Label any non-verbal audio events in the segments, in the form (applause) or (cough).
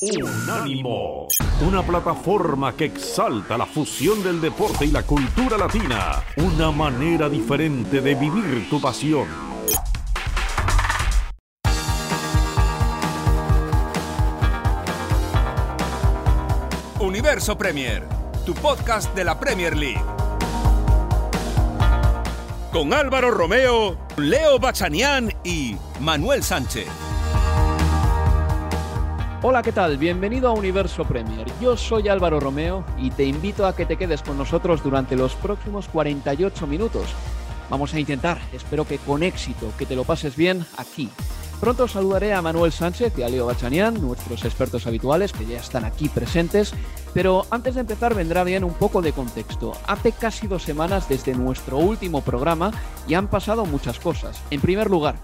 Unánimo, una plataforma que exalta la fusión del deporte y la cultura latina, una manera diferente de vivir tu pasión. Universo Premier, tu podcast de la Premier League. Con Álvaro Romeo, Leo Bachanián y Manuel Sánchez. Hola, ¿qué tal? Bienvenido a Universo Premier. Yo soy Álvaro Romeo y te invito a que te quedes con nosotros durante los próximos 48 minutos. Vamos a intentar, espero que con éxito, que te lo pases bien aquí. Pronto saludaré a Manuel Sánchez y a Leo Bachanian, nuestros expertos habituales que ya están aquí presentes, pero antes de empezar vendrá bien un poco de contexto. Hace casi dos semanas desde nuestro último programa y han pasado muchas cosas. En primer lugar,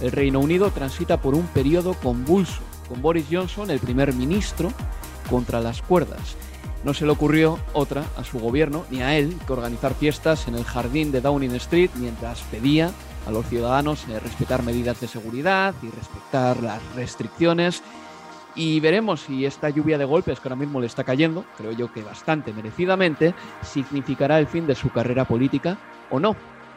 el Reino Unido transita por un periodo convulso con Boris Johnson, el primer ministro, contra las cuerdas. No se le ocurrió otra a su gobierno ni a él que organizar fiestas en el jardín de Downing Street mientras pedía a los ciudadanos eh, respetar medidas de seguridad y respetar las restricciones. Y veremos si esta lluvia de golpes que ahora mismo le está cayendo, creo yo que bastante merecidamente, significará el fin de su carrera política o no.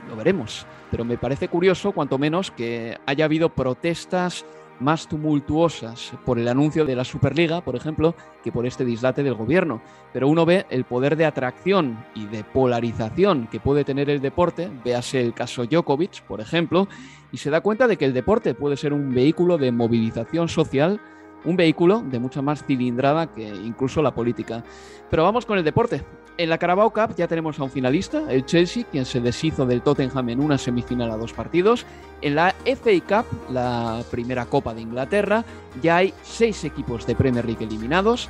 Lo veremos. Pero me parece curioso, cuanto menos, que haya habido protestas más tumultuosas por el anuncio de la Superliga, por ejemplo, que por este dislate del gobierno. Pero uno ve el poder de atracción y de polarización que puede tener el deporte, véase el caso Djokovic, por ejemplo, y se da cuenta de que el deporte puede ser un vehículo de movilización social un vehículo de mucha más cilindrada que incluso la política. Pero vamos con el deporte. En la Carabao Cup ya tenemos a un finalista, el Chelsea, quien se deshizo del Tottenham en una semifinal a dos partidos. En la FA Cup, la primera Copa de Inglaterra, ya hay seis equipos de Premier League eliminados.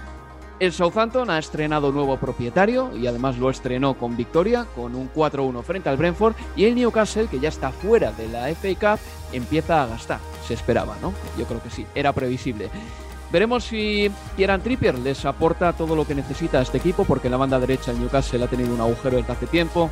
El Southampton ha estrenado nuevo propietario y además lo estrenó con victoria, con un 4-1 frente al Brentford. Y el Newcastle, que ya está fuera de la FA Cup, empieza a gastar. Se esperaba, ¿no? Yo creo que sí, era previsible. Veremos si Kieran Trippier les aporta todo lo que necesita este equipo, porque la banda derecha el Newcastle ha tenido un agujero desde hace tiempo.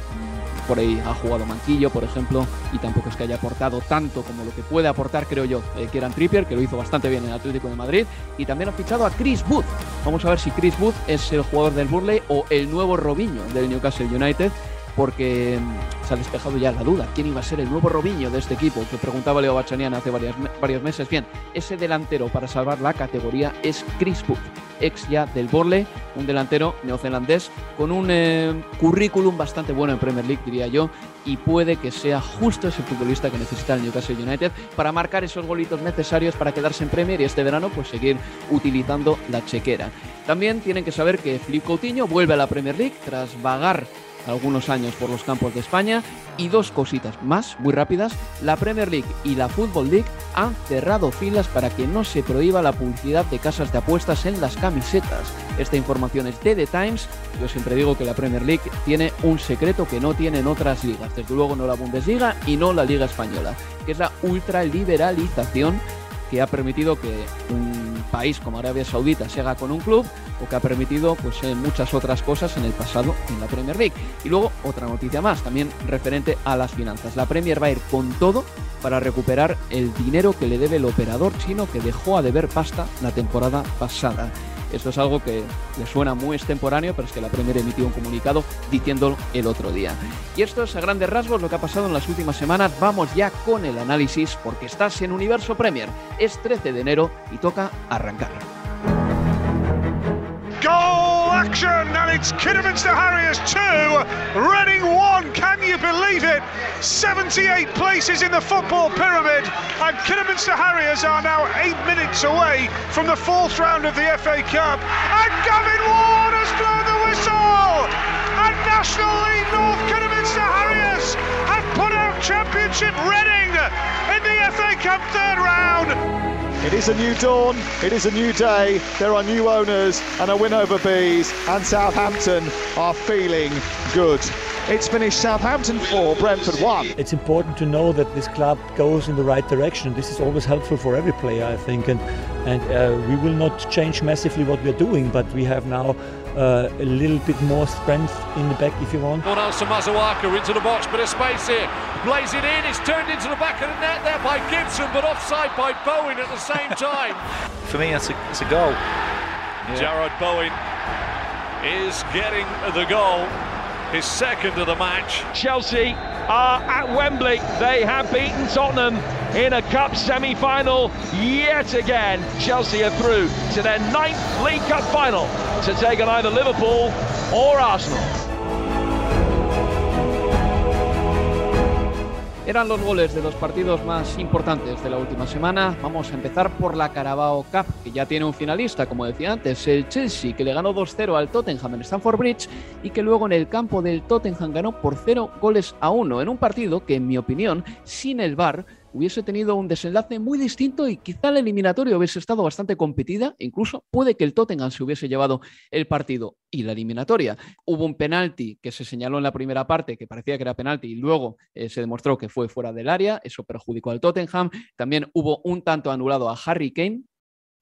Por ahí ha jugado Manquillo, por ejemplo, y tampoco es que haya aportado tanto como lo que puede aportar, creo yo, eh, Kieran Trippier, que lo hizo bastante bien en el Atlético de Madrid. Y también ha fichado a Chris Wood. Vamos a ver si Chris Wood es el jugador del Burley o el nuevo Robinho del Newcastle United porque mm, se ha despejado ya la duda. ¿Quién iba a ser el nuevo Robinho de este equipo? Que preguntaba Leo Bachanian hace varios meses. Bien, ese delantero para salvar la categoría es Chris Wood, ex ya del Borle, un delantero neozelandés con un eh, currículum bastante bueno en Premier League, diría yo, y puede que sea justo ese futbolista que necesita el Newcastle United para marcar esos golitos necesarios para quedarse en Premier y este verano pues seguir utilizando la chequera. También tienen que saber que Filipe Coutinho vuelve a la Premier League tras vagar algunos años por los campos de España. Y dos cositas más, muy rápidas. La Premier League y la Football League han cerrado filas para que no se prohíba la publicidad de casas de apuestas en las camisetas. Esta información es de The Times. Yo siempre digo que la Premier League tiene un secreto que no tienen otras ligas. Desde luego no la Bundesliga y no la Liga Española, que es la ultraliberalización que ha permitido que un país como Arabia Saudita se haga con un club o que ha permitido pues eh, muchas otras cosas en el pasado en la Premier League. Y luego otra noticia más, también referente a las finanzas. La Premier va a ir con todo para recuperar el dinero que le debe el operador chino que dejó a deber pasta la temporada pasada. Esto es algo que le suena muy extemporáneo, pero es que la Premier emitió un comunicado diciéndolo el otro día. Y esto es a grandes rasgos lo que ha pasado en las últimas semanas. Vamos ya con el análisis porque estás en Universo Premier. Es 13 de enero y toca arrancar. Goal action, and it's Kidderminster Harriers 2, Reading 1. Can you believe it? 78 places in the football pyramid, and Kidderminster Harriers are now eight minutes away from the fourth round of the FA Cup. And Gavin Ward has blown the whistle! And National League North Kidderminster Harriers have put out Championship Reading in the FA Cup third round. It is a new dawn, it is a new day, there are new owners and a win over bees, and Southampton are feeling good. It's finished Southampton 4, Brentford 1. It's important to know that this club goes in the right direction. This is always helpful for every player, I think, and, and uh, we will not change massively what we're doing, but we have now uh, a little bit more strength in the back if you want. Well, now Samazawaka into the box, bit of space here. Plays it in, it's turned into the back of the net there by Gibson, but offside by Bowen at the same time. (laughs) For me, that's a, it's a goal. Jared Bowen is getting the goal, his second of the match. Chelsea at Wembley. They have beaten Tottenham in a cup semi-final yet again. Chelsea are through to their ninth League Cup final to take on either Liverpool or Arsenal. Eran los goles de los partidos más importantes de la última semana. Vamos a empezar por la Carabao Cup, que ya tiene un finalista, como decía antes, el Chelsea, que le ganó 2-0 al Tottenham en Stamford Bridge y que luego en el campo del Tottenham ganó por 0 goles a 1, en un partido que, en mi opinión, sin el VAR, hubiese tenido un desenlace muy distinto y quizá el eliminatorio hubiese estado bastante competida, incluso puede que el Tottenham se hubiese llevado el partido y la eliminatoria. Hubo un penalti que se señaló en la primera parte que parecía que era penalti y luego eh, se demostró que fue fuera del área, eso perjudicó al Tottenham. También hubo un tanto anulado a Harry Kane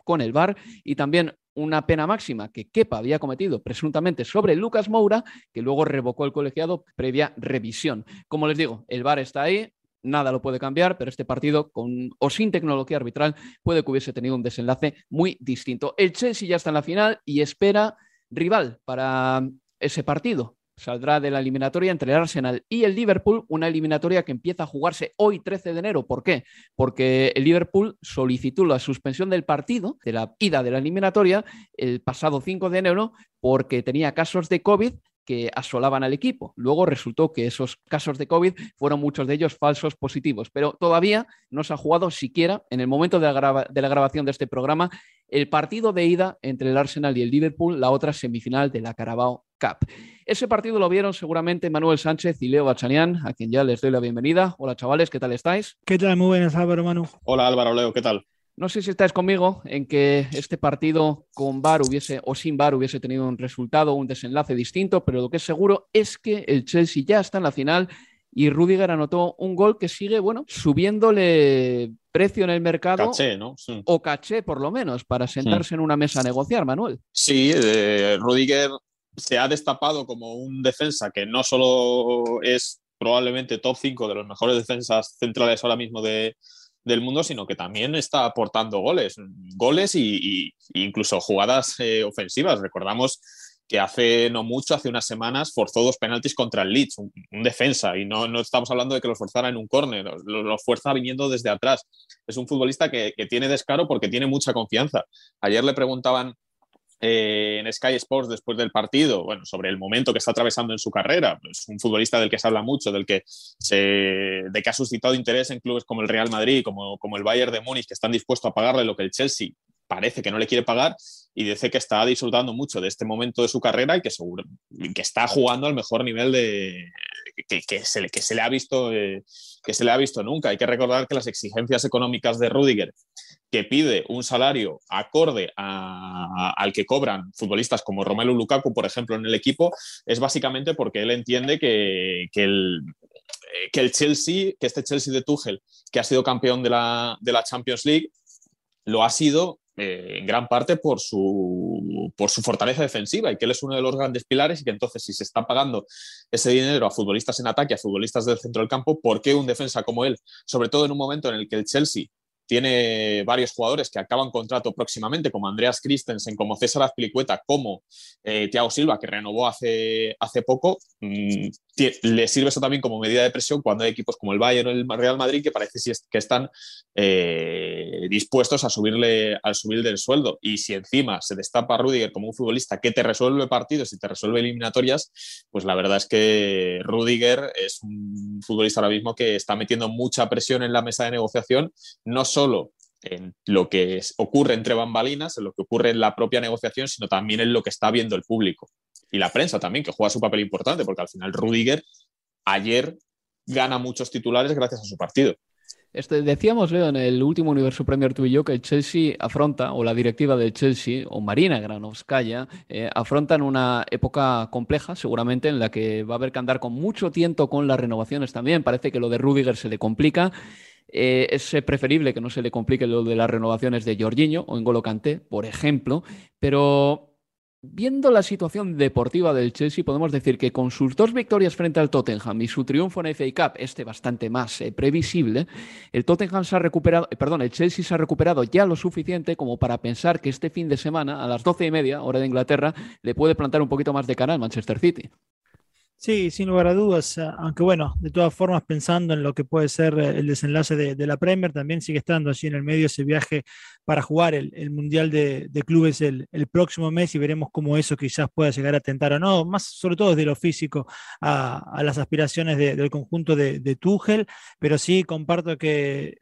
con el VAR y también una pena máxima que Kepa había cometido presuntamente sobre Lucas Moura, que luego revocó el colegiado previa revisión. Como les digo, el VAR está ahí, nada lo puede cambiar, pero este partido, con o sin tecnología arbitral, puede que hubiese tenido un desenlace muy distinto. El Chelsea ya está en la final y espera rival para ese partido. Saldrá de la eliminatoria entre el Arsenal y el Liverpool, una eliminatoria que empieza a jugarse hoy 13 de enero. ¿Por qué? Porque el Liverpool solicitó la suspensión del partido, de la ida de la eliminatoria, el pasado 5 de enero, porque tenía casos de COVID que asolaban al equipo. Luego resultó que esos casos de COVID fueron muchos de ellos falsos positivos, pero todavía no se ha jugado siquiera en el momento de la, de la grabación de este programa el partido de ida entre el Arsenal y el Liverpool, la otra semifinal de la Carabao Cup. Ese partido lo vieron seguramente Manuel Sánchez y Leo Bachanian, a quien ya les doy la bienvenida. Hola chavales, ¿qué tal estáis? ¿Qué tal? Muy buenas, Álvaro Manu. Hola Álvaro, Leo, ¿qué tal? No sé si estáis conmigo en que este partido con VAR hubiese o sin VAR hubiese tenido un resultado, un desenlace distinto, pero lo que es seguro es que el Chelsea ya está en la final y Rudiger anotó un gol que sigue, bueno, subiéndole precio en el mercado. Caché, ¿no? Sí. O caché, por lo menos, para sentarse en una mesa a negociar, Manuel. Sí, eh, Rudiger se ha destapado como un defensa que no solo es probablemente top 5 de los mejores defensas centrales ahora mismo de, del mundo, sino que también está aportando goles, goles y, incluso jugadas eh, ofensivas. Recordamos que hace no mucho, hace unas semanas, forzó dos penaltis contra el Leeds, un, defensa, y no, no, estamos hablando de que los forzara en un córner, los, fuerza viniendo desde atrás. Es un futbolista que, que, tiene descaro porque tiene mucha confianza. Ayer le preguntaban eh, en Sky Sports después del partido, bueno, sobre el momento que está atravesando en su carrera. Es un futbolista del que se habla mucho, del que, de que ha suscitado interés en clubes como el Real Madrid, como, como el Bayern de Múnich, que están dispuestos a pagarle lo que el Chelsea parece que no le quiere pagar y dice que está disfrutando mucho de este momento de su carrera y que seguro que está jugando al mejor nivel de que, se, que se le ha visto eh, que se le ha visto nunca. Hay que recordar que las exigencias económicas de Rudiger, que pide un salario acorde al que cobran futbolistas como Romelu Lukaku, por ejemplo, en el equipo, es básicamente porque él entiende que, que el, que el Chelsea, que este Chelsea de Tuchel, que ha sido campeón de la, de la Champions League, lo ha sido eh, en gran parte por su, por su fortaleza defensiva y que él es uno de los grandes pilares y que entonces si se está pagando ese dinero a futbolistas en ataque, a futbolistas del centro del campo, ¿por qué un defensa como él? Sobre todo en un momento en el que el Chelsea tiene varios jugadores que acaban contrato próximamente, como Andreas Christensen, como César Azpilicueta, como eh, Thiago Silva, que renovó hace, hace poco, mmm, le sirve eso también como medida de presión cuando hay equipos como el Bayern o el Real Madrid que parece que están eh, dispuestos a subirle al subirle el sueldo. Y si encima se destapa Rudiger como un futbolista que te resuelve partidos y te resuelve eliminatorias, pues la verdad es que Rudiger es un futbolista ahora mismo que está metiendo mucha presión en la mesa de negociación, no solo en lo que ocurre entre bambalinas, en lo que ocurre en la propia negociación, sino también en lo que está viendo el público y la prensa también, que juega su papel importante, porque al final Rudiger ayer gana muchos titulares gracias a su partido. Este, decíamos, Leo, en el último Universo Premier tú y yo, que el Chelsea afronta, o la directiva del Chelsea, o Marina Granovskaya, eh, afrontan una época compleja, seguramente, en la que va a haber que andar con mucho tiento con las renovaciones también. Parece que lo de Rudiger se le complica. Eh, es preferible que no se le complique lo de las renovaciones de Jorginho o N'Golo Kanté, por ejemplo, pero Viendo la situación deportiva del Chelsea, podemos decir que con sus dos victorias frente al Tottenham y su triunfo en FA Cup, este bastante más eh, previsible, el Tottenham se ha recuperado, eh, perdón, el Chelsea se ha recuperado ya lo suficiente como para pensar que este fin de semana, a las doce y media, hora de Inglaterra, le puede plantar un poquito más de cara al Manchester City. Sí, sin lugar a dudas, ah, aunque bueno, de todas formas pensando en lo que puede ser eh, el desenlace de, la Premier, también sigue estando allí en el medio ese viaje para jugar el, Mundial de, Clubes el, próximo mes y veremos cómo eso quizás pueda llegar a tentar o no, más sobre todo desde lo físico a, las aspiraciones del conjunto de, de Tuchel, pero sí comparto que,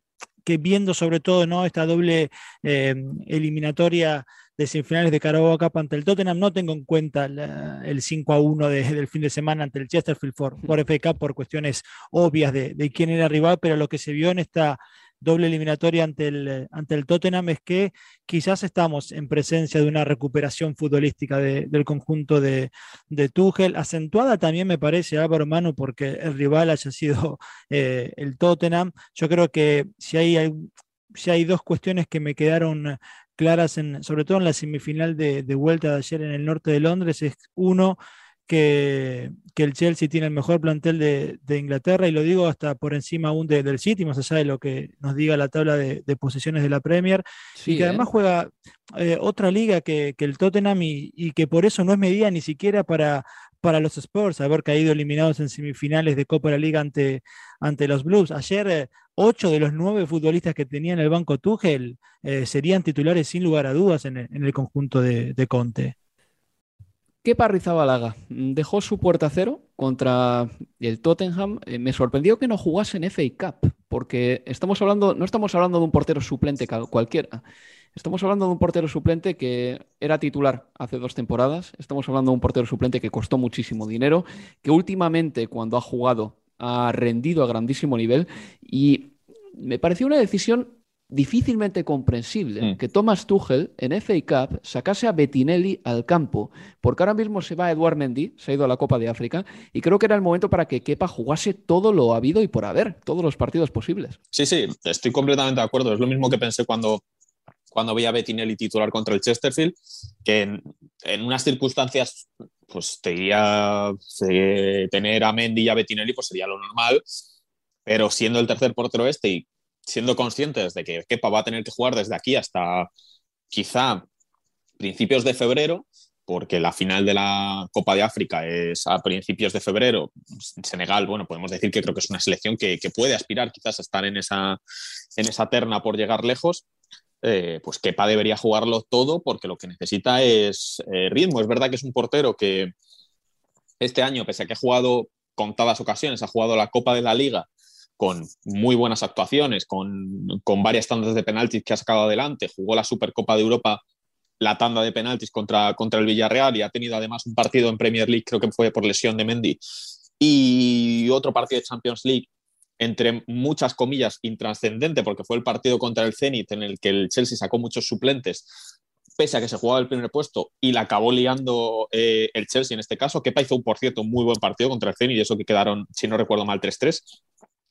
viendo sobre todo ¿no? esta doble eh, eliminatoria de semifinales de Carabao Cup ante el Tottenham. No tengo en cuenta el 5 a 1 del fin de semana ante el Chesterfield por, por FA por cuestiones obvias de, quién era rival, pero lo que se vio en esta doble eliminatoria ante el, ante el Tottenham es que quizás estamos en presencia de una recuperación futbolística del conjunto de, de Tuchel, acentuada también me parece Álvaro Manu porque el rival haya sido (laughs) eh, el Tottenham. Yo creo que si hay, si hay dos cuestiones que me quedaron claras, en, sobre todo en la semifinal de, vuelta de ayer en el norte de Londres, es uno que, el Chelsea tiene el mejor plantel de, Inglaterra y lo digo hasta por encima aún del City, más allá de lo que nos diga la tabla de, posiciones de la Premier, y que ¿eh? además juega eh, otra liga que, el Tottenham y, que por eso no es medida ni siquiera para, para los Spurs, haber caído eliminados en semifinales de Copa de la Liga ante, ante los Blues. Ayer eh, ocho de los nueve futbolistas que tenía en el banco Tuchel eh, serían titulares sin lugar a dudas en el, conjunto de, Conte. ¿Qué Rizabalaga dejó su puerta cero contra el Tottenham. Eh, me sorprendió que no jugase en FA Cup, porque estamos hablando, no estamos hablando de un portero suplente cualquiera. Estamos hablando de un portero suplente que era titular hace dos temporadas. Estamos hablando de un portero suplente que costó muchísimo dinero, que últimamente cuando ha jugado ha rendido a grandísimo nivel y me pareció una decisión difícilmente comprensible mm. que Thomas Tuchel en FA Cup sacase a Bettinelli al campo, porque ahora mismo se va Eduard Mendy, se ha ido a la Copa de África, y creo que era el momento para que Kepa jugase todo lo habido y por haber, todos los partidos posibles. Sí, sí, estoy completamente de acuerdo. Es lo mismo que pensé cuando, cuando veía a Bettinelli titular contra el Chesterfield, que en unas circunstancias pues te diría tener a Mendy y a Bettinelli pues sería lo normal, pero siendo el tercer portero este y siendo conscientes de que Kepa va a tener que jugar desde aquí hasta quizá principios de febrero, porque la final de la Copa de África es a principios de febrero. Senegal, bueno, podemos decir que creo que es una selección que, que puede aspirar quizás a estar en esa, en esa terna por llegar lejos. Eh, pues Kepa debería jugarlo todo porque lo que necesita es eh, ritmo. Es verdad que es un portero que este año, pese a que ha jugado contadas ocasiones, ha jugado la Copa de la Liga con muy buenas actuaciones, con, varias tandas de penaltis que ha sacado adelante, jugó la Supercopa de Europa, la tanda de penaltis contra, contra el Villarreal y ha tenido además un partido en Premier League, creo que fue por lesión de Mendy, y otro partido de Champions League entre muchas comillas, intrascendente, porque fue el partido contra el Zenit en el que el Chelsea sacó muchos suplentes, pese a que se jugaba el primer puesto y la acabó liando eh, el Chelsea en este caso. Kepa hizo, por cierto, un muy buen partido contra el Zenit y eso que quedaron, si no recuerdo mal, 3-3.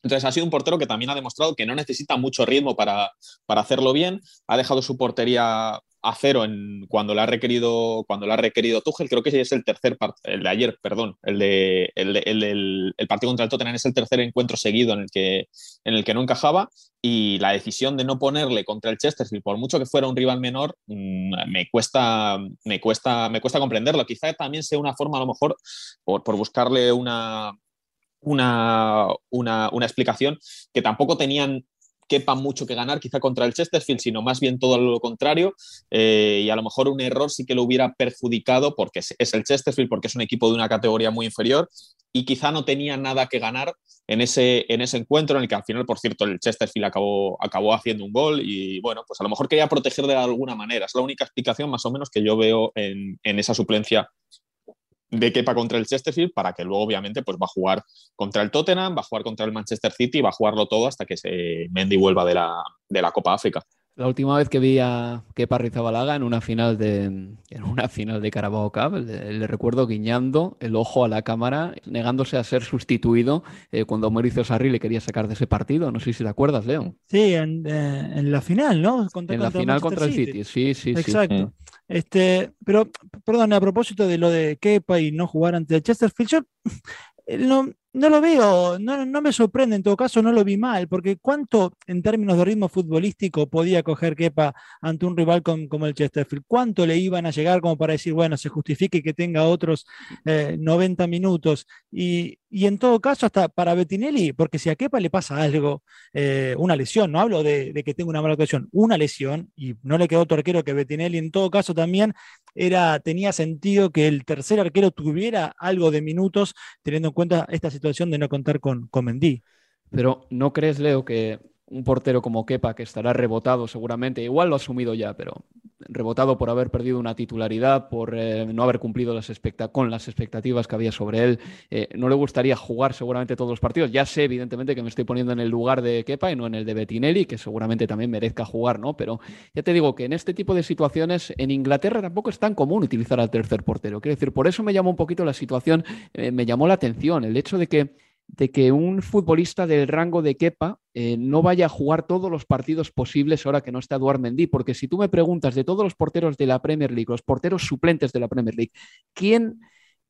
Entonces ha sido un portero que también ha demostrado que no necesita mucho ritmo para, para hacerlo bien. Ha dejado su portería a cero en, cuando la ha requerido cuando la ha requerido Tuchel. Creo que es el tercer el de ayer, perdón, el de el, el, el, partido contra el Tottenham es el tercer encuentro seguido en el que en el que no encajaba y la decisión de no ponerle contra el Chesterfield, por mucho que fuera un rival menor, mm, me cuesta me cuesta me cuesta comprenderlo. Quizá también sea una forma a lo mejor por, por buscarle una una, una, una, explicación que tampoco tenían quepa mucho que ganar quizá contra el Chesterfield, sino más bien todo lo contrario. Eh, y a lo mejor un error sí que lo hubiera perjudicado porque es, el Chesterfield, porque es un equipo de una categoría muy inferior y quizá no tenía nada que ganar en ese, en ese encuentro en el que al final, por cierto, el Chesterfield acabó, acabó haciendo un gol y bueno, pues a lo mejor quería proteger de alguna manera. Es la única explicación más o menos que yo veo en, en esa suplencia de Kepa contra el Chesterfield para que luego obviamente pues va a jugar contra el Tottenham, va a jugar contra el Manchester City va a jugarlo todo hasta que se Mendy vuelva de la, de la Copa África. La última vez que vi a Kepa Rizabalaga en una final de, en una final de Carabao Cup, le, recuerdo guiñando el ojo a la cámara, negándose a ser sustituido eh, cuando Mauricio Sarri le quería sacar de ese partido. No sé si te acuerdas, Leo. Sí, en, eh, la final, ¿no? en la final contra el City, sí, sí, Exacto. Este, pero, perdón, a propósito de lo de Kepa y no jugar ante el Chesterfield, yo (laughs) no, no lo veo, no, no, me sorprende, en todo caso no lo vi mal, porque cuánto en términos de ritmo futbolístico podía coger Kepa ante un rival como el Chesterfield, cuánto le iban a llegar como para decir, bueno, se justifique que tenga otros 90 eh, minutos, y, y, en todo caso hasta para Bettinelli, porque si a Kepa le pasa algo, eh, una lesión, no hablo de, de, que tenga una mala ocasión, una lesión, y no le quedó otro arquero que Bettinelli, en todo caso también era, tenía sentido que el tercer arquero tuviera algo de minutos, teniendo en cuenta esta situación de no contar con, con Mendy. Pero ¿no crees, Leo, que un portero como Kepa, que estará rebotado seguramente, igual lo ha asumido ya, pero rebotado por haber perdido una titularidad, por eh, no haber cumplido las con las expectativas que había sobre él, eh, no le gustaría jugar seguramente todos los partidos. Ya sé, evidentemente, que me estoy poniendo en el lugar de Kepa y no en el de Bettinelli, que seguramente también merezca jugar, ¿no? Pero ya te digo que en este tipo de situaciones en Inglaterra tampoco es tan común utilizar al tercer portero. Quiero decir, por eso me llamó un poquito la situación, eh, me llamó la atención el hecho de que de que un futbolista del rango de Kepa eh, no vaya a jugar todos los partidos posibles ahora que no está Eduard Mendy, porque si tú me preguntas de todos los porteros de la Premier League, los porteros suplentes de la Premier League, ¿quién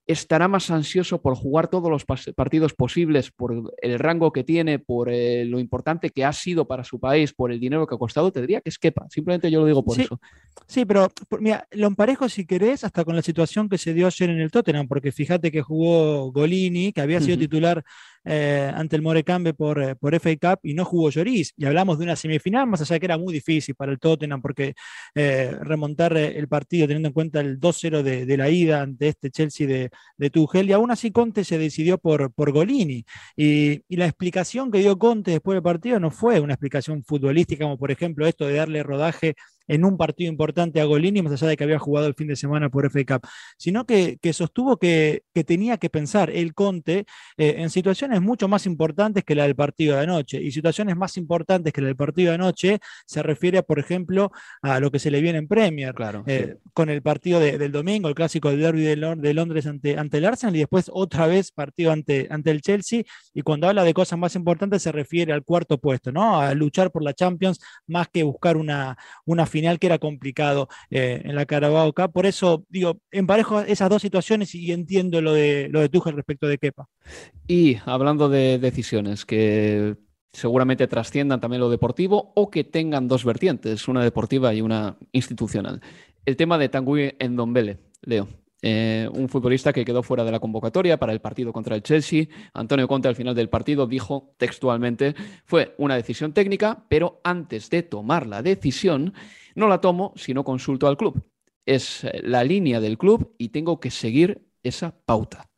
estará más ansioso por jugar todos los partidos posibles, por el rango que tiene, por eh, lo importante que ha sido para su país, por el dinero que ha costado, tendría que es Kepa. Simplemente yo lo digo por eso. Sí, pero mira, lo emparejo si querés hasta con la situación que se dio ayer en el Tottenham, porque fíjate que jugó Golini, que había sido titular eh, ante el Morecambe por, eh, por FA Cup y no jugó Lloris. Y hablamos de una semifinal, más allá de que era muy difícil para el Tottenham, porque eh, remontar el partido teniendo en cuenta el 2-0 de, la ida ante este Chelsea de, de Tuchel, y aún así Conte se decidió por, por Golini. Y, y, la explicación que dio Conte después del partido no fue una explicación futbolística, como por ejemplo esto de darle rodaje en un partido importante a Golini, más allá de que había jugado el fin de semana por FA Cup, sino que, sostuvo que, tenía que pensar el Conte eh, en situaciones mucho más importantes que la del partido de anoche. Y situaciones más importantes que la del partido de anoche se refiere, por ejemplo, a lo que se le viene en Premier, claro, eh, con el partido del domingo, el clásico del derby de, Londres ante, ante el Arsenal, y después otra vez partido ante, ante el Chelsea. Y cuando habla de cosas más importantes se refiere al cuarto puesto, ¿no? A luchar por la Champions más que buscar una, una final que era complicado eh, en la Carabao Cup. Por eso, digo, emparejo esas dos situaciones y entiendo lo de, lo de Tuchel respecto de Kepa. Y hablando de decisiones que seguramente trasciendan también lo deportivo o que tengan dos vertientes, una deportiva y una institucional. El tema de Tanguy Ndombele, Leo. Eh, un futbolista que quedó fuera de la convocatoria para el partido contra el Chelsea. Antonio Conte al final del partido dijo textualmente, fue una decisión técnica, pero antes de tomar la decisión, no la tomo si no consulto al club. Es eh, la línea del club y tengo que seguir esa pauta.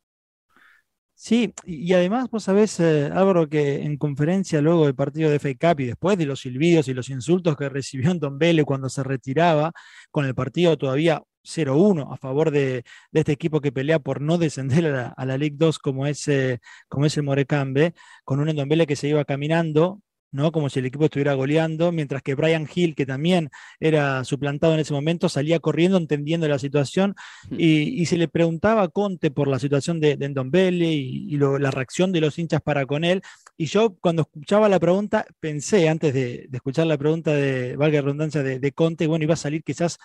Sí, y además vos sabés, eh, Álvaro, que en conferencia luego del partido de FA Cup y después de los silbidos y los insultos que recibió Don Vélez cuando se retiraba, con el partido todavía 0-1 a favor de, este equipo que pelea por no descender a la, a la League 2 como es, eh, como es el Morecambe, con un Endombele que se iba caminando ¿no? Como si el equipo estuviera goleando, mientras que Brian Hill, que también era suplantado en ese momento, salía corriendo entendiendo la situación y, se le preguntaba a Conte por la situación de, de y, la reacción de los hinchas para con él. Y yo cuando escuchaba la pregunta, pensé, antes de, escuchar la pregunta de, valga redundancia, de, Conte, bueno, iba a salir quizás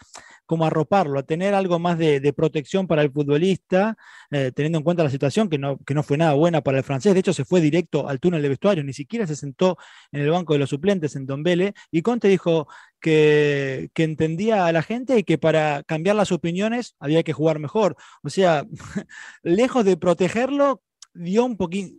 como a arroparlo, a tener algo más de, protección para el futbolista, eh, teniendo en cuenta la situación que no, que no fue nada buena para el francés. De hecho, se fue directo al túnel de vestuario, ni siquiera se sentó en el banco de los suplentes en Don Vélez, y Conte dijo que, que, entendía a la gente y que para cambiar las opiniones había que jugar mejor. O sea, (laughs) lejos de protegerlo, dio un poquito,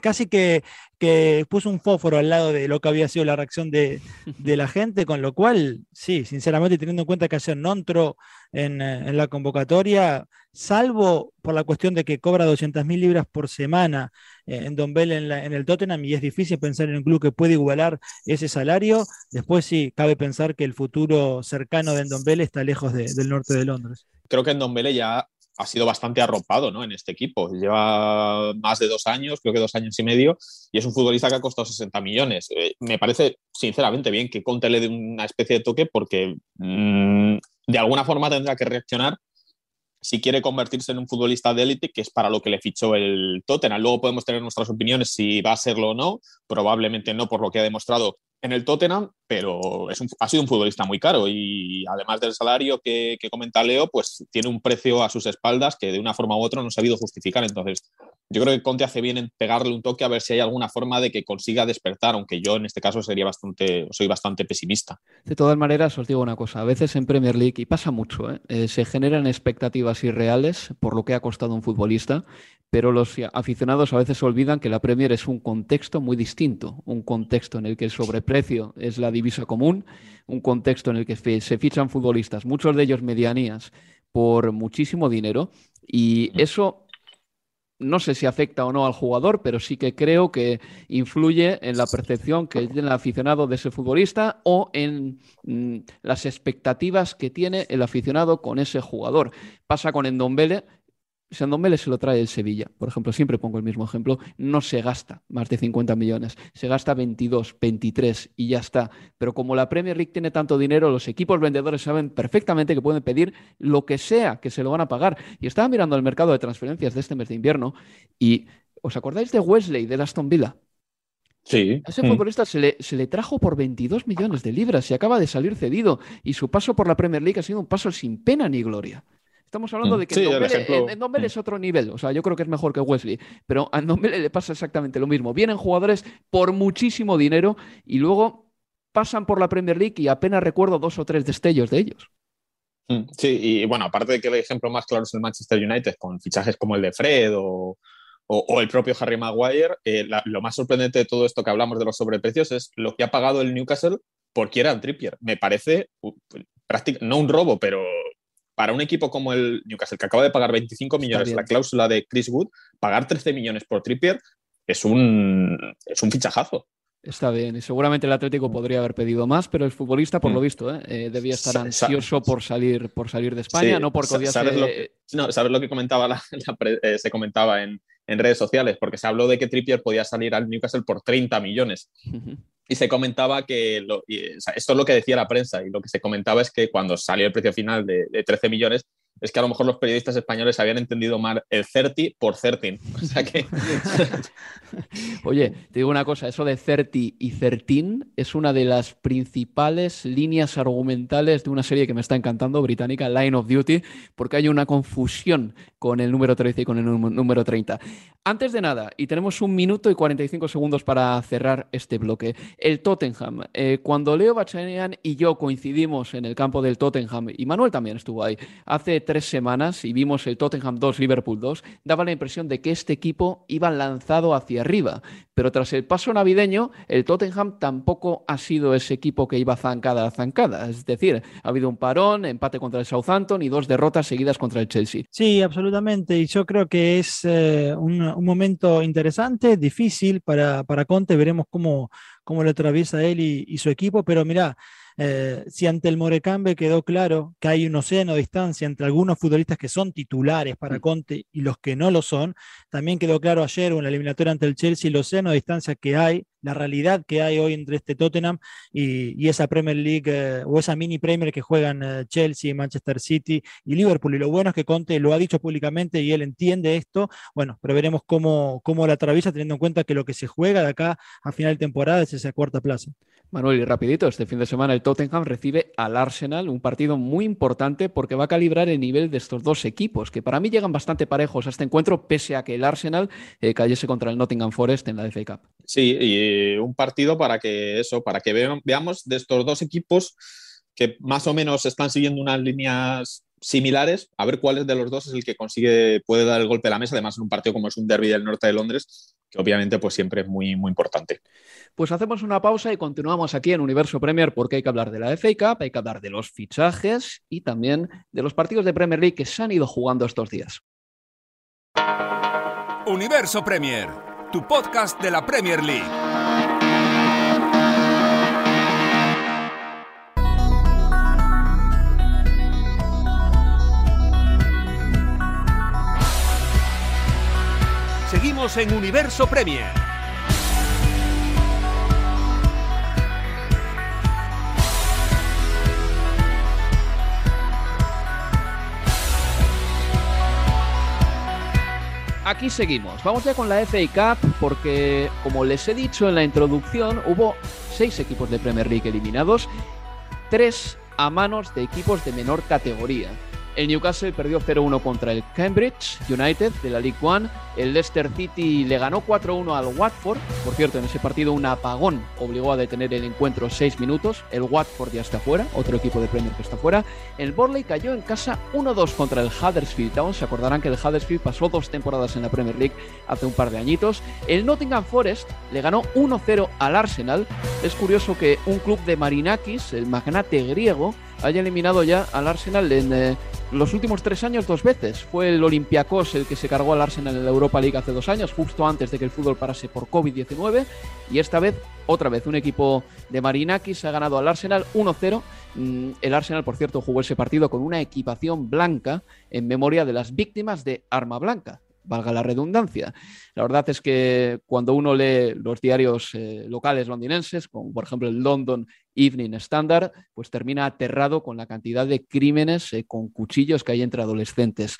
casi que, que, puso un fósforo al lado de lo que había sido la reacción de, de, la gente, con lo cual, sí, sinceramente, teniendo en cuenta que ayer no entró en, eh, en la convocatoria, salvo por la cuestión de que cobra 200 mil libras por semana eh, en Don Bell en, en, el Tottenham y es difícil pensar en un club que puede igualar ese salario, después sí, cabe pensar que el futuro cercano de Don Bell está lejos del norte de Londres. Creo que en Don Bell ya ha sido bastante arropado ¿no? en este equipo. Lleva más de dos años, creo que dos años y medio, y es un futbolista que ha costado 60 millones. Eh, me parece, sinceramente, bien que Conte le dé una especie de toque porque mm, de alguna forma tendrá que reaccionar si quiere convertirse en un futbolista de élite, que es para lo que le fichó el Tottenham. Luego podemos tener nuestras opiniones si va a serlo o no, probablemente no por lo que ha demostrado en el Tottenham, pero es ha sido un futbolista muy caro y además del salario que, que, comenta Leo, pues tiene un precio a sus espaldas que de una forma u otra no se ha sabido justificar. Entonces, yo creo que Conte hace bien en pegarle un toque a ver si hay alguna forma de que consiga despertar, aunque yo en este caso sería bastante, soy bastante pesimista. De todas maneras, os digo una cosa, a veces en Premier League, y pasa mucho, ¿eh? Eh, se generan expectativas irreales por lo que ha costado un futbolista, pero los aficionados a veces olvidan que la Premier es un contexto muy distinto, un contexto en el que el sobreprecio es la divisa común, un contexto en el que se fichan futbolistas, muchos de ellos medianías, por muchísimo dinero, y mm. eso no sé si afecta o no al jugador, pero sí que creo que influye en la percepción que tiene el aficionado de ese futbolista o en mm, las expectativas que tiene el aficionado con ese jugador. Pasa con Endombele, Sandombele se lo trae el Sevilla, por ejemplo, siempre pongo el mismo ejemplo, no se gasta más de 50 millones, se gasta 22, 23 y ya está. Pero como la Premier League tiene tanto dinero, los equipos vendedores saben perfectamente que pueden pedir lo que sea que se lo van a pagar. Y estaba mirando el mercado de transferencias de este mes de invierno y ¿os acordáis de Wesley de Aston Villa? Sí. A ese futbolista se le, se le, trajo por 22 millones de libras y acaba de salir cedido. Y su paso por la Premier League ha sido un paso sin pena ni gloria. Estamos hablando de que sí, en es otro nivel. O sea, yo creo que es mejor que Wesley. Pero a Ndombele le pasa exactamente lo mismo. Vienen jugadores por muchísimo dinero y luego pasan por la Premier League y apenas recuerdo dos o tres destellos de ellos. Mm, sí, y bueno, aparte de que el ejemplo más claro es el Manchester United, con fichajes como el de Fred o, el propio Harry Maguire, eh, lo más sorprendente de todo esto que hablamos de los sobreprecios es lo que ha pagado el Newcastle por Kieran Trippier. Me parece no un robo, pero para un equipo como el Newcastle, que acaba de pagar 25 millones la cláusula de Chris Wood, pagar 13 millones por Trippier es un, es un fichajazo. Está bien, y seguramente el Atlético podría haber pedido más, pero el futbolista, por lo mm. visto, ¿eh? Eh, debía estar ansioso por salir, por salir de España, no por ¿sabes lo, que, no, ¿Sabes lo que comentaba eh, se comentaba en, en, redes sociales? Porque se habló de que Trippier podía salir al Newcastle por 30 millones y se comentaba que, lo, esto es lo que decía la prensa, y lo que se comentaba es que cuando salió el precio final de, de 13 millones, es que a lo mejor los periodistas españoles habían entendido mal el 30 por 13. (laughs) O sea que... (laughs) Oye, te digo una cosa, eso de 30 y 13 es una de las principales líneas argumentales de una serie que me está encantando, británica, Line of Duty, porque hay una confusión con el número 13 y con el número 30. Antes de nada, y tenemos un minuto y 45 segundos para cerrar este bloque, el Tottenham. Eh, cuando Leo Bachanian y yo coincidimos en el campo del Tottenham, y Manuel también estuvo ahí, hace tres semanas y vimos el Tottenham 2, Liverpool 2, daba la impresión de que este equipo iba lanzado hacia arriba. Pero tras el paso navideño, el Tottenham tampoco ha sido ese equipo que iba zancada a zancada. Es decir, ha habido un parón, empate contra el Southampton y dos derrotas seguidas contra el Chelsea. Sí, absolutamente. Y yo creo que es eh, un, momento interesante, difícil para, para Conte. Veremos cómo, cómo lo atraviesa él y, y su equipo. Pero mira, eh, si ante el Morecambe quedó claro que hay un océano de distancia entre algunos futbolistas que son titulares para mm. Conte y los que no lo son, también quedó claro ayer en la eliminatoria ante el Chelsea el océano de distancia que hay, la realidad que hay hoy entre este Tottenham y, esa Premier League eh, o esa mini Premier que juegan eh, Chelsea, Manchester City y Liverpool. Y lo bueno es que Conte lo ha dicho públicamente y él entiende esto. Bueno, pero veremos cómo, cómo la atraviesa teniendo en cuenta que lo que se juega de acá a final de temporada es esa cuarta plaza. Manuel, y rapidito, este fin de semana el Tottenham recibe al Arsenal, un partido muy importante porque va a calibrar el nivel de estos dos equipos, que para mí llegan bastante parejos a este encuentro, pese a que el Arsenal eh, cayese contra el Nottingham Forest en la FA Cup. Sí, y un partido para que eso, para que veamos de estos dos equipos que más o menos están siguiendo unas líneas similares, a ver cuál de los dos es el que consigue, puede dar el golpe a la mesa, además en un partido como es un derby del norte de Londres, que obviamente pues siempre es muy, muy importante. Pues hacemos una pausa y continuamos aquí en Universo Premier porque hay que hablar de la FA Cup, hay que hablar de los fichajes y también de los partidos de Premier League que se han ido jugando estos días. Universo Premier, tu podcast de la Premier League. En Universo Premier. Aquí seguimos. Vamos ya con la FA Cup porque, como les he dicho en la introducción, hubo seis equipos de Premier League eliminados, tres a manos de equipos de menor categoría. El Newcastle perdió 0-1 contra el Cambridge United de la League One. El Leicester City le ganó 4-1 al Watford. Por cierto, en ese partido un apagón obligó a detener el encuentro 6 minutos. El Watford ya está fuera, otro equipo de Premier que está fuera. El Borley cayó en casa 1-2 contra el Huddersfield Town. Se acordarán que el Huddersfield pasó dos temporadas en la Premier League hace un par de añitos. El Nottingham Forest le ganó 1-0 al Arsenal. Es curioso que un club de Marinakis, el magnate griego, haya eliminado ya al Arsenal en eh, los últimos tres años dos veces. Fue el Olympiacos el que se cargó al Arsenal en la Europa League hace dos años, justo antes de que el fútbol parase por COVID-19. Y esta vez, otra vez, un equipo de Marinakis ha ganado al Arsenal 1-0. Mm, el Arsenal, por cierto, jugó ese partido con una equipación blanca en memoria de las víctimas de Arma Blanca valga la redundancia. La verdad es que cuando uno lee los diarios eh, locales londinenses, como por ejemplo el London Evening Standard, pues termina aterrado con la cantidad de crímenes eh, con cuchillos que hay entre adolescentes.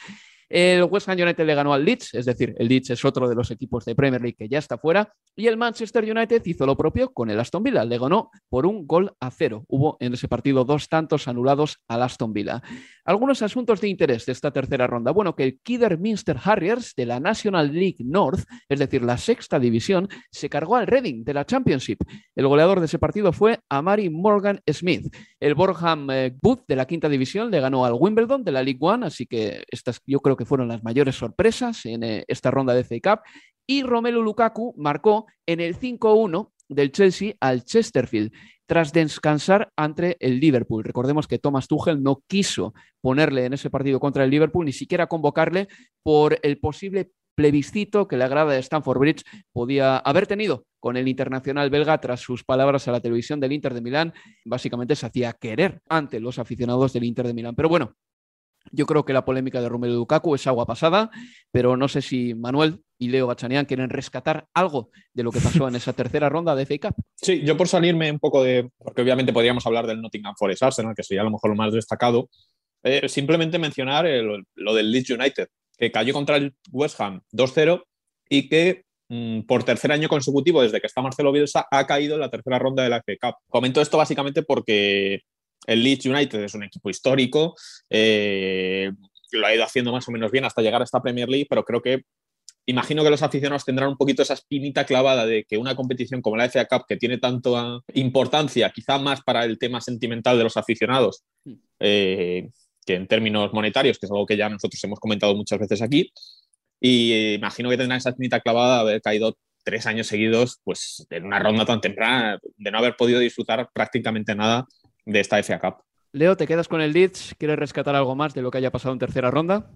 El West Ham United le ganó al Leeds, es decir, el Leeds es otro de los equipos de Premier League que ya está fuera. Y el Manchester United hizo lo propio con el Aston Villa, le ganó por un gol a cero. Hubo en ese partido dos tantos anulados al Aston Villa. Algunos asuntos de interés de esta tercera ronda. Bueno, que el Kidderminster Harriers de la National League North, es decir, la sexta división, se cargó al Reading de la Championship. El goleador de ese partido fue Amari Morgan Smith. El Borham eh, Booth de la quinta división le ganó al Wimbledon de la League One, así que estas yo creo fueron las mayores sorpresas en eh, esta ronda de FA Cup. Y Romelu Lukaku marcó en el 5-1 del Chelsea al Chesterfield tras descansar ante el Liverpool. Recordemos que Thomas Tuchel no quiso ponerle en ese partido contra el Liverpool, ni siquiera convocarle por el posible plebiscito que la grada de Stamford Bridge podía haber tenido con el internacional belga tras sus palabras a la televisión del Inter de Milán. Básicamente se hacía querer ante los aficionados del Inter de Milán. Pero bueno, yo creo que la polémica de Romelu Lukaku es agua pasada, pero no sé si Manuel y Leo Bachanian quieren rescatar algo de lo que pasó en esa tercera ronda de FA Cup. Sí, yo por salirme un poco de, porque obviamente podríamos hablar del Nottingham Forest Arsenal, que sería a lo mejor lo más destacado, eh, simplemente mencionar lo del Leeds United, que cayó contra el West Ham 2-0 y que mm, por tercer año consecutivo, desde que está Marcelo Bielsa, ha caído en la tercera ronda de la FA Cup. Comento esto básicamente porque el Leeds United es un equipo histórico, eh, lo ha ido haciendo más o menos bien hasta llegar a esta Premier League, pero creo que imagino que los aficionados tendrán un poquito esa espinita clavada de que una competición como la FA Cup, que tiene tanta importancia, quizá más para el tema sentimental de los aficionados hmm. eh, que en términos monetarios, que es algo que ya nosotros hemos comentado muchas veces aquí, y eh, imagino que tendrán esa espinita clavada de haber caído tres años seguidos pues, en una ronda tan temprana, de no haber podido disfrutar prácticamente nada de esta FA Cup. Leo, ¿te quedas con el Leeds? ¿Quieres rescatar algo más de lo que haya pasado en tercera ronda?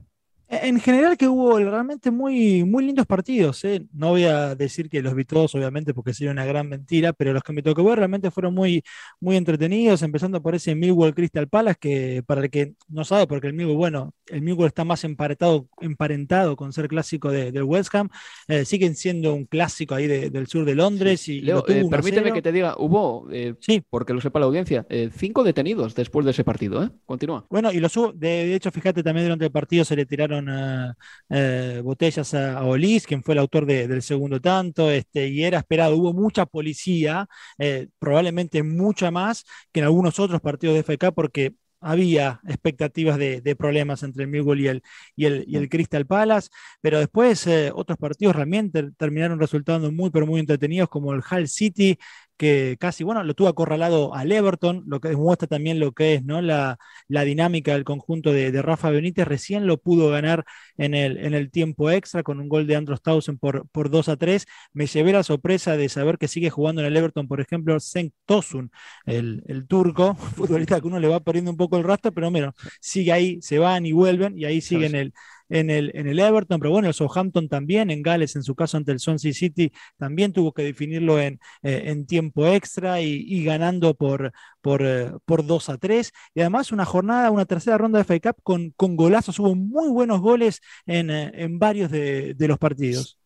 En general que hubo realmente muy, muy lindos partidos. ¿eh? No voy a decir que los vi todos, obviamente, porque sería una gran mentira, pero los que me tocó ver realmente fueron muy, muy entretenidos, empezando por ese Millwall Crystal Palace, que para el que no sabe, porque el Millwall, bueno, el Millwall está más emparentado, emparentado con ser clásico de, del West Ham, eh, siguen siendo un clásico ahí del sur de Londres. Y, Leo, eh, permíteme que te diga, hubo, sí. porque lo sepa la audiencia, cinco detenidos después de ese partido. Continúa. Bueno, y los hubo, de hecho, fíjate, también durante el partido se le tiraron eh, botellas a, Olis, quien fue el autor del segundo tanto, este, y era esperado. Hubo mucha policía, eh, probablemente mucha más que en algunos otros partidos de FK, porque había expectativas de, problemas entre el Millwall y el, y el, y el Crystal Palace, pero después eh, otros partidos realmente terminaron resultando muy, pero muy entretenidos, como el Hull City, que casi, bueno, lo tuvo acorralado al Everton, lo que demuestra también lo que es ¿no? la, dinámica del conjunto de, Rafa Benítez. Recién lo pudo ganar en el, en el tiempo extra con un gol de Andros Townsend por, por 2 a 3. Me llevé la sorpresa de saber que sigue jugando en el Everton, por ejemplo, Senk Tosun, el, turco, (laughs) futbolista que uno le va perdiendo un poco el rastro, pero mira, sigue ahí, se van y vuelven y ahí sigue en el, en el, en el Everton, pero bueno, el Southampton también, en Gales, en su caso ante el Swansea City, también tuvo que definirlo en, eh, en tiempo extra y, ganando por, por, eh, por 2 a 3. Y además una jornada, una tercera ronda de FA Cup con, con golazos, hubo muy buenos goles en, eh, en varios de, de los partidos.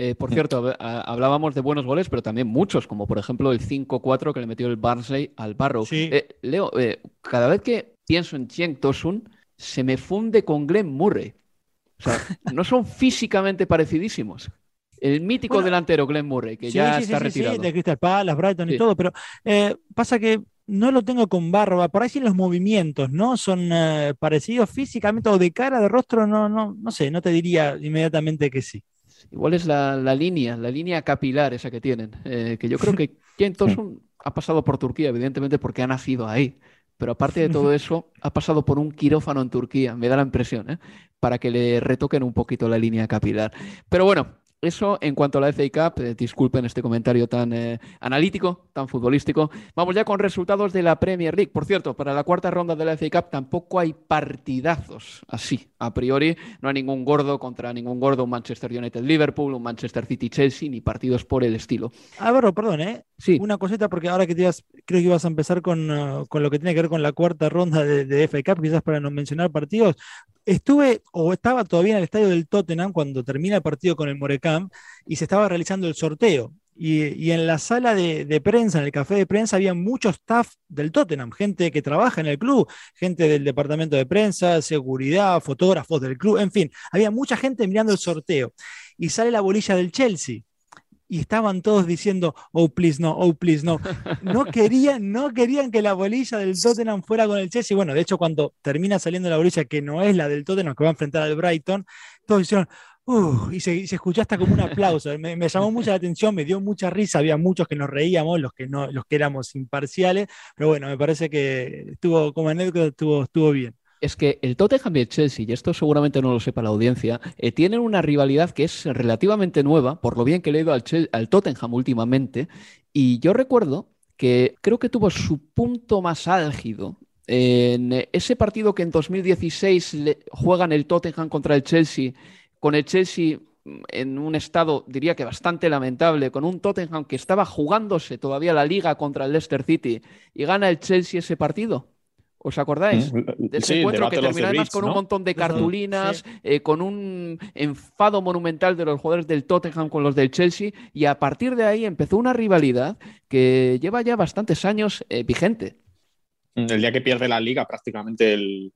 Eh, por cierto, hablábamos de buenos goles, pero también muchos, como por ejemplo el 5-4 que le metió el Barnsley al Barrow. Eh, Leo, eh, cada vez que pienso en Cheng Tosun, se me funde con Glenn Murray. O sea, (laughs) no son físicamente parecidísimos. El mítico delantero Glenn Murray, que ya está retirado. Sí, de Crystal Palace, Brighton y todo, pero pasa que no lo tengo con barba, por ahí sí los movimientos, ¿no? Son parecidos físicamente o de cara, de rostro, no, no, no sé, no te diría inmediatamente que sí. Igual es la, línea, la línea capilar esa que tienen. Eh, que yo creo que (laughs) Ken Tosun ha pasado por Turquía, evidentemente, porque ha nacido ahí. Pero aparte de todo (laughs) eso, ha pasado por un quirófano en Turquía, me da la impresión, ¿eh? para que le retoquen un poquito la línea capilar. Pero bueno, eso en cuanto a la FA Cup, eh, disculpen este comentario tan eh, analítico, tan futbolístico. Vamos ya con resultados de la Premier League. Por cierto, para la cuarta ronda de la FA Cup tampoco hay partidazos así. A priori no hay ningún gordo contra ningún gordo, un Manchester United Liverpool, un Manchester City Chelsea, ni partidos por el estilo. Álvaro, perdón, ¿eh? Sí. Una cosita, porque ahora que te ibas, creo que ibas a empezar con, uh, lo que tiene que ver con la cuarta ronda de, de FA Cup, quizás para no mencionar partidos. Estuve o estaba todavía en el estadio del Tottenham cuando termina el partido con el Y se estaba realizando el sorteo. Y, en la sala de, prensa, en el café de prensa, había mucho staff del Tottenham, gente que trabaja en el club, gente del departamento de prensa, seguridad, fotógrafos del club, en fin, había mucha gente mirando el sorteo. Y sale la bolilla del Chelsea y estaban todos diciendo, oh, please, no, oh, please, no. No querían, no querían que la bolilla del Tottenham fuera con el Chelsea. Bueno, de hecho, cuando termina saliendo la bolilla que no es la del Tottenham, que va a enfrentar al Brighton, todos dijeron, uh, y se, se escuchó hasta como un aplauso. Me, llamó mucha la atención, me dio mucha risa. Había muchos que nos reíamos, los que, no, los que éramos imparciales, pero bueno, me parece que estuvo, como anécdota, estuvo, estuvo bien es que el Tottenham y el Chelsea, y esto seguramente no lo sepa la audiencia, eh, tienen una rivalidad que es relativamente nueva, por lo bien que le he ido al, al Tottenham últimamente. Y yo recuerdo que creo que tuvo su punto más álgido en ese partido que en 2016 juegan el Tottenham contra el Chelsea, con el Chelsea mm, en un estado, diría que bastante lamentable, con un Tottenham que estaba jugándose todavía la liga contra el Leicester City y gana el Chelsea ese partido. ¿Os acordáis? Mm, de ese encuentro que terminó además con un montón de cartulinas, eh, con un enfado monumental de los jugadores del Tottenham con los del Chelsea, y a partir de ahí empezó una rivalidad que lleva ya bastantes años eh, vigente. El día que pierde la liga, prácticamente el,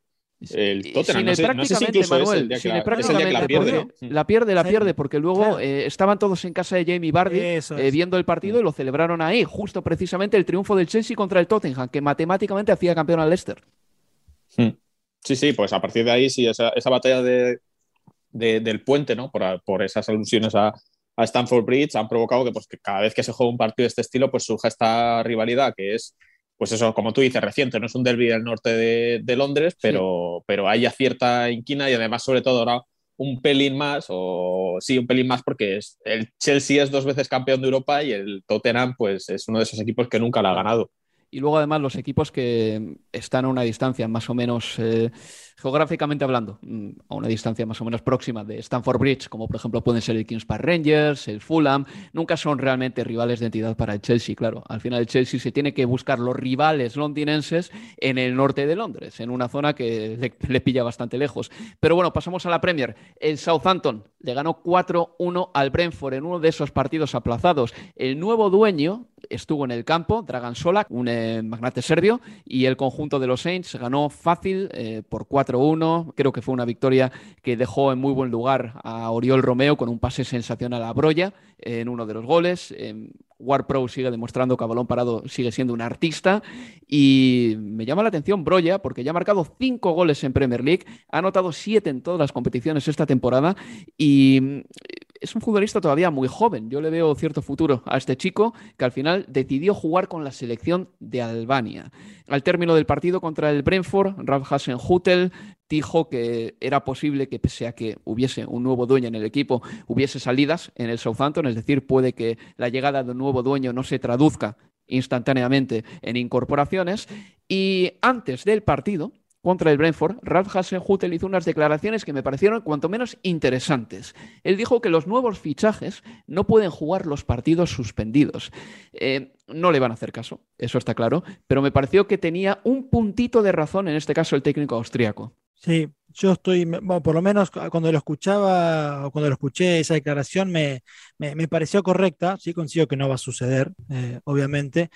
el Tottenham. no, sé, no sé si incluso Manuel, es el día que, la, pierde. La pierde, la pierde, porque luego eh, estaban todos en casa de Jamie Vardy eh, viendo el partido y lo celebraron ahí, justo precisamente el triunfo del Chelsea contra el Tottenham, que matemáticamente hacía campeón al Leicester. Hmm. Sí, sí, pues a partir de ahí, sí, esa, batalla de, del puente, ¿no? Por, por esas alusiones a, a Stanford Bridge han provocado que, pues, que cada vez que se juega un partido de este estilo, pues surja esta rivalidad que es pues eso, como tú dices, reciente, no es un derby del norte de, Londres, pero, pero hay cierta inquina y además, sobre todo, ahora un pelín más, o sí, un pelín más, porque es, el Chelsea es dos veces campeón de Europa y el Tottenham, pues es uno de esos equipos que nunca la ha ganado. Y luego, además, los equipos que están a una distancia más o menos. Eh, geográficamente hablando, mm, a una distancia más o menos próxima de Stanford Bridge, como por ejemplo pueden ser el Kings Park Rangers, el Fulham, nunca son realmente rivales de entidad para el Chelsea, claro. Al final el Chelsea se tiene que buscar los rivales londinenses en el norte de Londres, en una zona que le, pilla bastante lejos. Pero bueno, pasamos a la Premier. El Southampton le ganó 4-1 al Brentford en uno de esos partidos aplazados. El nuevo dueño estuvo en el campo, Dragan Solak, un eh, magnate serbio, y el conjunto de los Saints ganó fácil eh, por 4 4-1. Creo que fue una victoria que dejó en muy buen lugar a Oriol Romeo con un pase sensacional a Broya en uno de los goles. Pro sigue demostrando que a balón parado sigue siendo un artista y me llama la atención Broya porque ya ha marcado cinco goles en Premier League, ha anotado siete en todas las competiciones esta temporada y es un futbolista todavía muy joven. Yo le veo cierto futuro a este chico que al final decidió jugar con la selección de Albania. Al término del partido contra el Brentford, Ralf Hasenhutel dijo que era posible que pese a que hubiese un nuevo dueño en el equipo, hubiese salidas en el Southampton, es decir, puede que la llegada de un nuevo dueño no se traduzca instantáneamente en incorporaciones. Y antes del partido, contra el Brentford, Ralf Hasenhutel hizo unas declaraciones que me parecieron cuanto menos interesantes. Él dijo que los nuevos fichajes no pueden jugar los partidos suspendidos. Eh, no le van a hacer caso, eso está claro, pero me pareció que tenía un puntito de razón en este caso el técnico austriaco. Sí, yo estoy, por lo menos cuando lo escuchaba o cuando lo escuché, esa declaración me, me, pareció correcta, sí consigo que no va a suceder, eh, obviamente,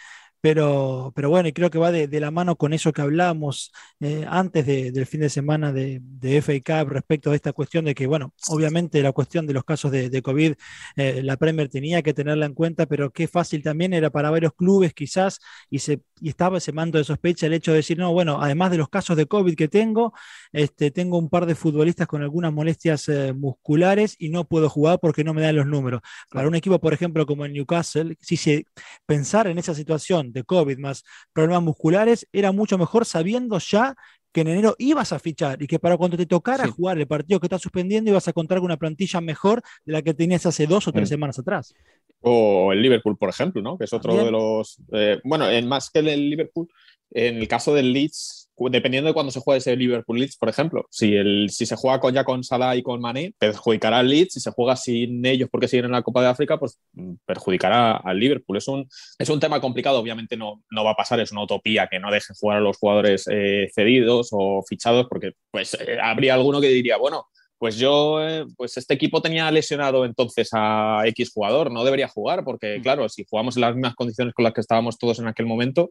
pero, pero bueno, y creo que va de, la mano con eso que hablamos eh, antes del fin de semana de, de, FA Cup respecto a esta cuestión de que, bueno, obviamente la cuestión de los casos de, COVID, eh, la Premier tenía que tenerla en cuenta, pero qué fácil también era para varios clubes quizás, y, se, y estaba ese manto de sospecha el hecho de decir, no, bueno, además de los casos de COVID que tengo, este, tengo un par de futbolistas con algunas molestias eh, musculares y no puedo jugar porque no me dan los números. Para un equipo, por ejemplo, como el Newcastle, si se pensar en esa situación, de COVID más problemas musculares, era mucho mejor sabiendo ya que en enero ibas a fichar y que para cuando te tocara jugar el partido que estás suspendiendo ibas a contar con una plantilla mejor de la que tenías hace dos o tres mm. semanas atrás. O el Liverpool, por ejemplo, ¿no? que es otro de los... Eh, bueno, en más que el Liverpool, en el caso del Leeds dependiendo de cuándo se juegue ese Liverpool Leeds, por ejemplo, si, el, si se juega con, ya con Salah y con Mané, perjudicará al Leeds, si se juega sin ellos porque siguen en la Copa de África, pues mm, perjudicará al Liverpool. Es un, es un tema complicado, obviamente no, no va a pasar, es una utopía que no deje jugar a los jugadores eh, cedidos o fichados, porque pues eh, habría alguno que diría, bueno, pues yo, eh, pues este equipo tenía lesionado entonces a X jugador, no debería jugar, porque mm. claro, si jugamos en las mismas condiciones con las que estábamos todos en aquel momento,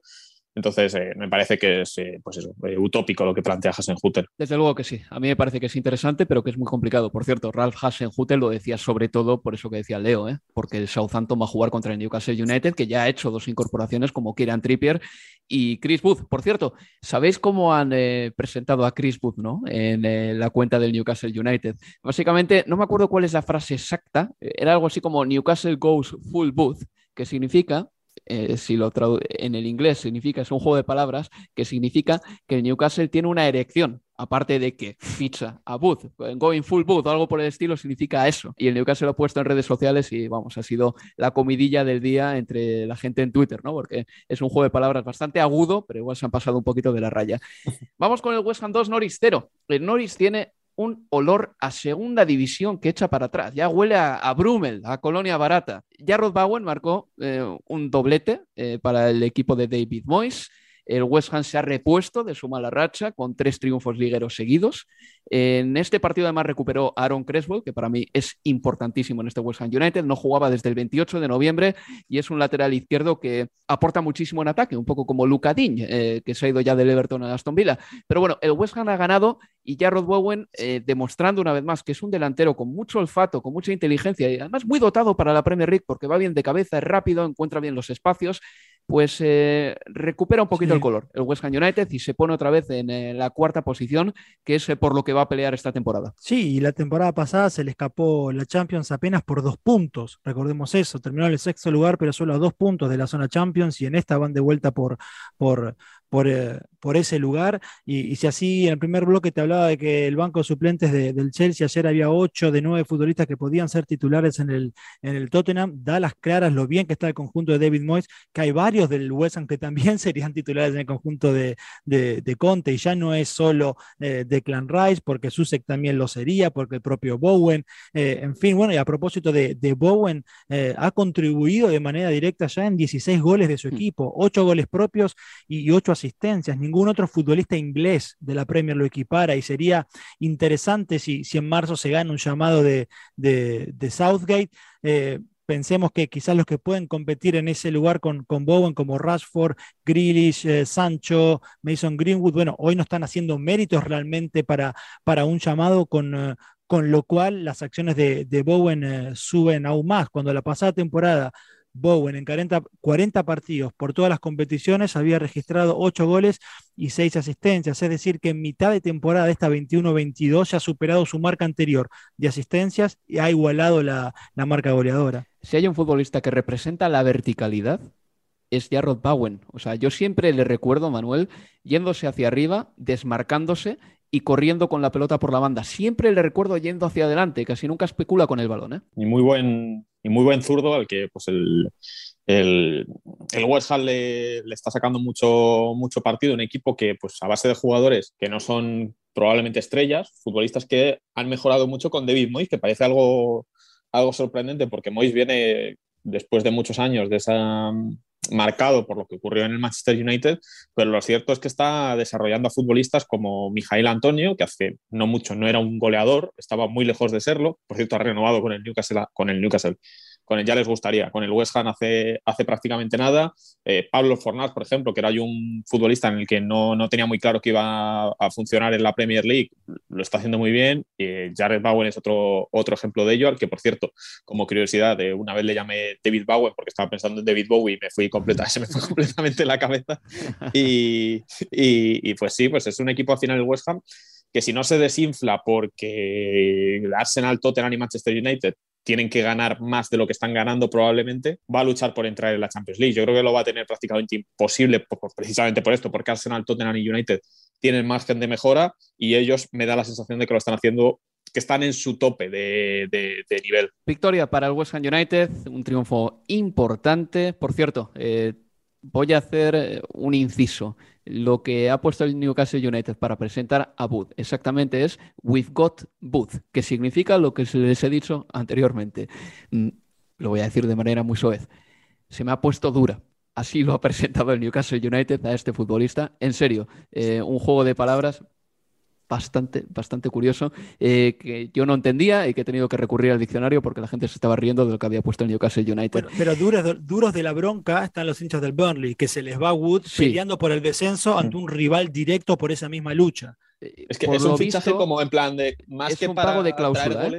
entonces, eh, me parece que es eh, pues eso, eh, utópico lo que plantea Hasenhutel. Desde luego que sí. A mí me parece que es interesante, pero que es muy complicado. Por cierto, Ralph Hasenhutel lo decía sobre todo por eso que decía Leo, porque el Southampton va a jugar contra el Newcastle United, que ya ha hecho dos incorporaciones como Kieran Trippier y Chris Booth. Por cierto, ¿sabéis cómo han presentado a Chris Booth ¿no? en la cuenta del Newcastle United? Básicamente, no me acuerdo cuál es la frase exacta, era algo así como Newcastle goes full Booth, que significa eh, si lo en el inglés significa, es un juego de palabras que significa que el Newcastle tiene una erección, aparte de que ficha a Booth, going full Booth o algo por el estilo significa eso. Y el Newcastle lo ha puesto en redes sociales y vamos, ha sido la comidilla del día entre la gente en Twitter, ¿no? Porque es un juego de palabras bastante agudo, pero igual se han pasado un poquito de la raya. (laughs) Vamos con el West Ham 2 Norris 0. El Norris tiene un olor a segunda división que echa para atrás. Ya huele a, a Brummel, a Colonia Barata. Ya Rod marcó eh, un doblete eh, para el equipo de David Moyes. El West Ham se ha repuesto de su mala racha con tres triunfos ligueros seguidos. En este partido además recuperó Aaron Creswell, que para mí es importantísimo en este West Ham United. No jugaba desde el 28 de noviembre y es un lateral izquierdo que aporta muchísimo en ataque, un poco como Luca Digne, eh, que se ha ido ya del Everton a Aston Villa. Pero bueno, el West Ham ha ganado y ya Rod Bowen eh, demostrando una vez más que es un delantero con mucho olfato, con mucha inteligencia y además muy dotado para la Premier League porque va bien de cabeza, es rápido, encuentra bien los espacios pues eh, recupera un poquito el color el West Ham United y se pone otra vez en eh, la cuarta posición, que es eh, por lo que va a pelear esta temporada. Sí, y la temporada pasada se le escapó la Champions apenas por dos puntos, recordemos eso, terminó en el sexto lugar, pero solo a dos puntos de la zona Champions y en esta van de vuelta por, por, eh, por, ese lugar. Y, si así en el primer bloque te hablaba de que el banco de suplentes del Chelsea ayer había ocho de nueve futbolistas que podían ser titulares en el, en el Tottenham, da las claras lo bien que está el conjunto de David Moyes, que hay varios del West Ham que también (laughs) serían titulares en el conjunto de, de, Conte, y ya no es solo eh, de Clan Rice, porque Susek también lo sería, porque el propio Bowen, eh, en fin, bueno, y a propósito de, de Bowen, ha contribuido de manera directa ya en 16 goles de su mm. equipo, ocho goles propios y ocho asistencias ningún otro futbolista inglés de la Premier lo equipara y sería interesante si, en marzo se gana un llamado de, Southgate. Eh, pensemos que quizás los que pueden competir en ese lugar con, con Bowen, como Rashford, Grealish, eh, Sancho, Mason Greenwood, bueno, hoy no están haciendo méritos realmente para, para un llamado con, eh, con lo cual las acciones de, Bowen suben aún más. Cuando la pasada temporada Bowen en 40, partidos por todas las competiciones había registrado 8 goles y 6 asistencias, es decir, que en mitad de temporada de esta 21-22 ya ha superado su marca anterior de asistencias y ha igualado la, marca goleadora. Si hay un futbolista que representa la verticalidad, es Jarrod Bowen. O sea, yo siempre le recuerdo, Manuel, yéndose hacia arriba, desmarcándose y corriendo con la pelota por la banda. Siempre le recuerdo yendo hacia adelante, casi nunca especula con el balón. ¿eh? Y muy buen y muy buen zurdo al que pues el, el, West Ham le, está sacando mucho, mucho partido, un equipo que pues a base de jugadores que no son probablemente estrellas, futbolistas que han mejorado mucho con David Moyes, que parece algo, algo sorprendente porque Moyes viene después de muchos años de esa, marcado por lo que ocurrió en el Manchester United, pero lo cierto es que está desarrollando a futbolistas como Mijail Antonio, que hace no mucho no era un goleador, estaba muy lejos de serlo, por cierto ha renovado con el Newcastle, con el Newcastle con el ya les gustaría. Con el West Ham hace, hace prácticamente nada. Eh, Pablo Fornás, por ejemplo, que era yo un futbolista en el que no, no, tenía muy claro que iba a funcionar en la Premier League, lo está haciendo muy bien. Eh, Jared Bowen es otro, otro ejemplo de ello, al que, por cierto, como curiosidad, de una vez le llamé David Bowen porque estaba pensando en David Bowie y me fui completa, (laughs) se me fue completamente la cabeza. Y, y, y, pues sí, pues es un equipo al final el West Ham que si no se desinfla porque Arsenal, Tottenham y Manchester United tienen que ganar más de lo que están ganando probablemente, va a luchar por entrar en la Champions League. Yo creo que lo va a tener prácticamente imposible precisamente por esto, porque Arsenal, Tottenham y United tienen margen de mejora y ellos me da la sensación de que lo están haciendo que están en su tope de, nivel. Victoria para el West Ham United, un triunfo importante. Por cierto, eh, voy a hacer un inciso. Lo que ha puesto el Newcastle United para presentar a Booth exactamente es We've got Booth, que significa lo que les he dicho anteriormente. Mm, lo voy a decir de manera muy suave. Se me ha puesto dura. Así lo ha presentado el Newcastle United a este futbolista. En serio, eh, un juego de palabras bastante, bastante curioso, eh, que yo no entendía y que he tenido que recurrir al diccionario porque la gente se estaba riendo de lo que había puesto el Newcastle United. pero duros, duros de la bronca están los hinchas del Burnley, que se les va Wood peleando por el descenso ante un rival directo por esa misma lucha. Eh, es que es un fichaje como en plan de más que para pago de cláusula.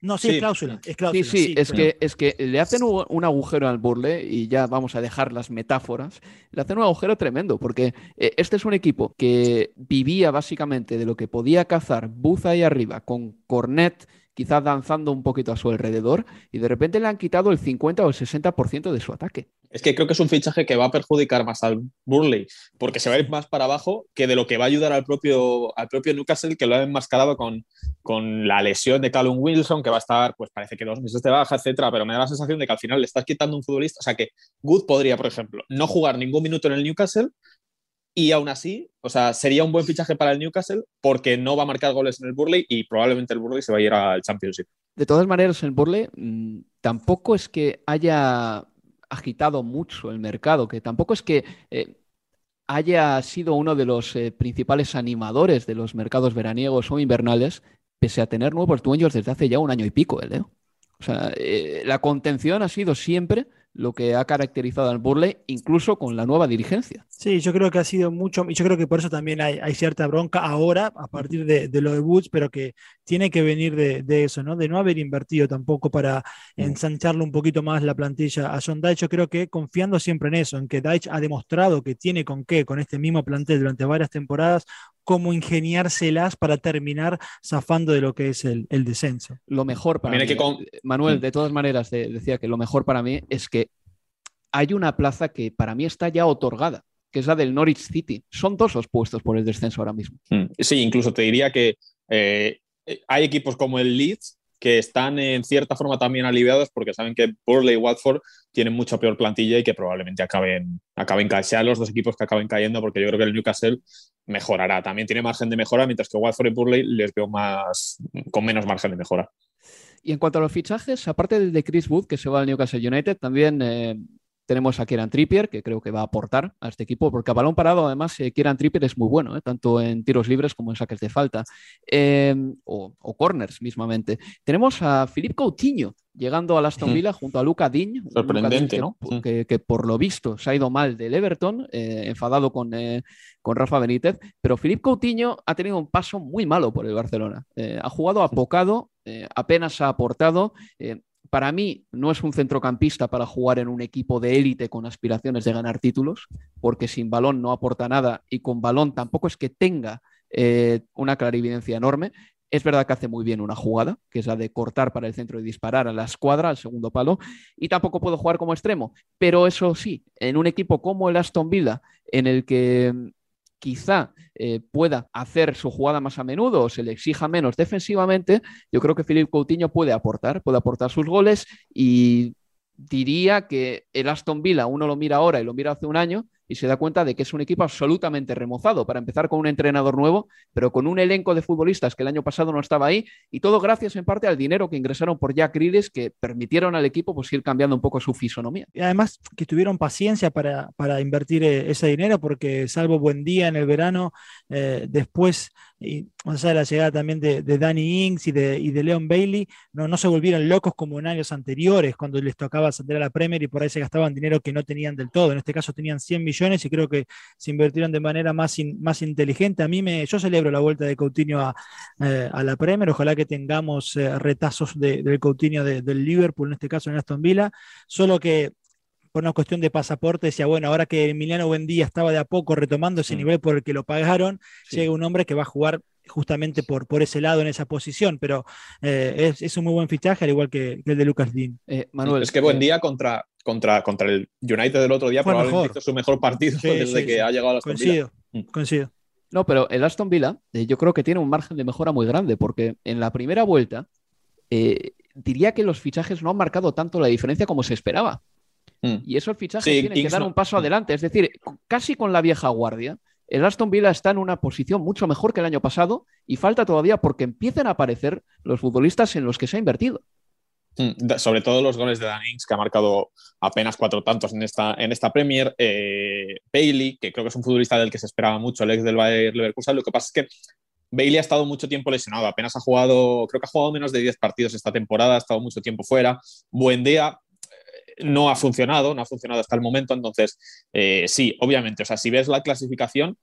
No, sí, Es, cláusula, es cláusula. Sí, sí, es, que, es que le hacen un agujero al Burle y ya vamos a dejar las metáforas. Le hacen un agujero tremendo porque eh, este es un equipo que vivía básicamente de lo que podía cazar Buza ahí arriba con Cornet quizás danzando un poquito a su alrededor, y de repente le han quitado el 50 o el 60% de su ataque. Es que creo que es un fichaje que va a perjudicar más al Burley, porque se va a ir más para abajo que de lo que va a ayudar al propio, al propio Newcastle, que lo ha enmascarado con, con la lesión de Callum Wilson, que va a estar, pues parece que dos meses de baja, etcétera, pero me da la sensación de que al final le estás quitando un futbolista. O sea que Good podría, por ejemplo, no jugar ningún minuto en el Newcastle, y aún así, o sea, sería un buen fichaje para el Newcastle porque no va a marcar goles en el Burley y probablemente el Burley se va a ir al Championship. De todas maneras, el Burley mm, tampoco es que haya agitado mucho el mercado, que tampoco es que eh, haya sido uno de los eh, principales animadores de los mercados veraniegos o invernales, pese a tener nuevos dueños desde hace ya un año y pico, ¿eh? O sea, la contención ha sido siempre lo que ha caracterizado al Burley, incluso con la nueva dirigencia. Sí, yo creo que ha sido mucho, y yo creo que por eso también hay, cierta bronca ahora, a partir de, lo de Woods, pero que tiene que venir de, eso, ¿no? De no haber invertido tampoco para mm. ensancharle un poquito más la plantilla a John Dyche. Yo creo que confiando siempre en eso, en que Dyche ha demostrado que tiene con qué, con este mismo plantel durante varias temporadas, cómo ingeniárselas para terminar zafando de lo que es el, descenso. Lo mejor para mí, Manuel, mm. de todas maneras, decía que lo mejor para mí es que hay una plaza que para mí está ya otorgada, que es la del Norwich City. Son dos los puestos por el descenso ahora mismo. Mm. Sí, incluso te diría que eh, hay equipos como el Leeds que están en cierta forma también aliviados porque saben que Burley y Watford tienen mucha peor plantilla y que probablemente acaben, acaben sean los dos equipos que acaben cayendo porque yo creo que el Newcastle mejorará. También tiene margen de mejora, mientras que Watford y Burley les veo más, con menos margen de mejora. Y en cuanto a los fichajes, aparte de Chris Wood, que se va al Newcastle United, también eh, tenemos a Kieran Trippier, que creo que va a aportar a este equipo, porque a balón parado, además, eh, Kieran Trippier es muy bueno, eh, tanto en tiros libres como en saques de falta, em, o, corners mismamente. Tenemos a Philippe Coutinho llegando a Aston Villa junto a Luca Digne. Sorprendente, ¿no? Que, por lo visto se ha ido mal del Everton, eh, enfadado con, con Rafa Benítez, pero Philippe Coutinho ha tenido un paso muy malo por el Barcelona. ha jugado apocado, apenas ha aportado para mí no es un centrocampista para jugar en un equipo de élite con aspiraciones de ganar títulos, porque sin balón no aporta nada y con balón tampoco es que tenga eh, una clarividencia enorme. Es verdad que hace muy bien una jugada, que es la de cortar para el centro y disparar a la escuadra, al segundo palo, y tampoco puedo jugar como extremo. Pero eso sí, en un equipo como el Aston Villa, en el que quizá eh, pueda hacer su jugada más a menudo o se le exija menos defensivamente, yo creo que Filipe Coutinho puede aportar, puede aportar sus goles y diría que el Aston Villa uno lo mira ahora y lo mira hace un año y se da cuenta de que es un equipo absolutamente remozado para empezar con un entrenador nuevo, pero con un elenco de futbolistas que el año pasado no estaba ahí y todo gracias en parte al dinero que ingresaron por Jack Grealish que permitieron al equipo pues, ir cambiando un poco su fisonomía. Y además que tuvieron paciencia para, para invertir eh, ese dinero porque salvo buen día en el verano, eh, después y más allá de la llegada también de, Danny Ings y de, y de Leon Bailey, no, no se volvieron locos como en años anteriores, cuando les tocaba ascender a la Premier y por ahí se gastaban dinero que no tenían del todo. En este caso tenían 100 millones y creo que se invirtieron de manera más, más inteligente. A mí me, yo celebro la vuelta de Coutinho a, eh, a la Premier, ojalá que tengamos eh, retazos del Coutinho del Liverpool, en este caso en Aston Villa, solo que por una cuestión de pasaporte, decía, bueno, ahora que Emiliano Buendía estaba de a poco retomando ese mm. nivel por el que lo pagaron, llega un hombre que va a jugar justamente por, por ese lado, en esa posición, pero eh, es, un muy buen fichaje, al igual que, el de Lucas Dean. Eh, Manuel, es que Buendía contra, contra, contra el United del otro día probablemente hizo su mejor partido (laughs) desde que ha llegado a Villa. Mm. Coincido. No, pero el Aston Villa eh, yo creo que tiene un margen de mejora muy grande, porque en la primera vuelta diría que los fichajes no han marcado tanto la diferencia como se esperaba. Mm. Y esos fichajes tienen que dar un paso adelante. Es decir, casi con la vieja guardia, el Aston Villa está en una posición mucho mejor que el año pasado y falta todavía porque empiecen a aparecer los futbolistas en los que se ha invertido. Mm, sobre todo los goles de Dan Ings, que ha marcado apenas cuatro tantos en esta, Premier. Eh, Bailey, que creo que es un futbolista del que se esperaba mucho, el ex del Bayern Leverkusen. Lo que pasa es que Bailey ha estado mucho tiempo lesionado, apenas ha jugado, creo que ha jugado menos de 10 partidos esta temporada, ha estado mucho tiempo fuera. Buen día, no ha funcionado, no ha funcionado hasta el momento. Entonces, eh, sí, obviamente, o sea, si ves la clasificación,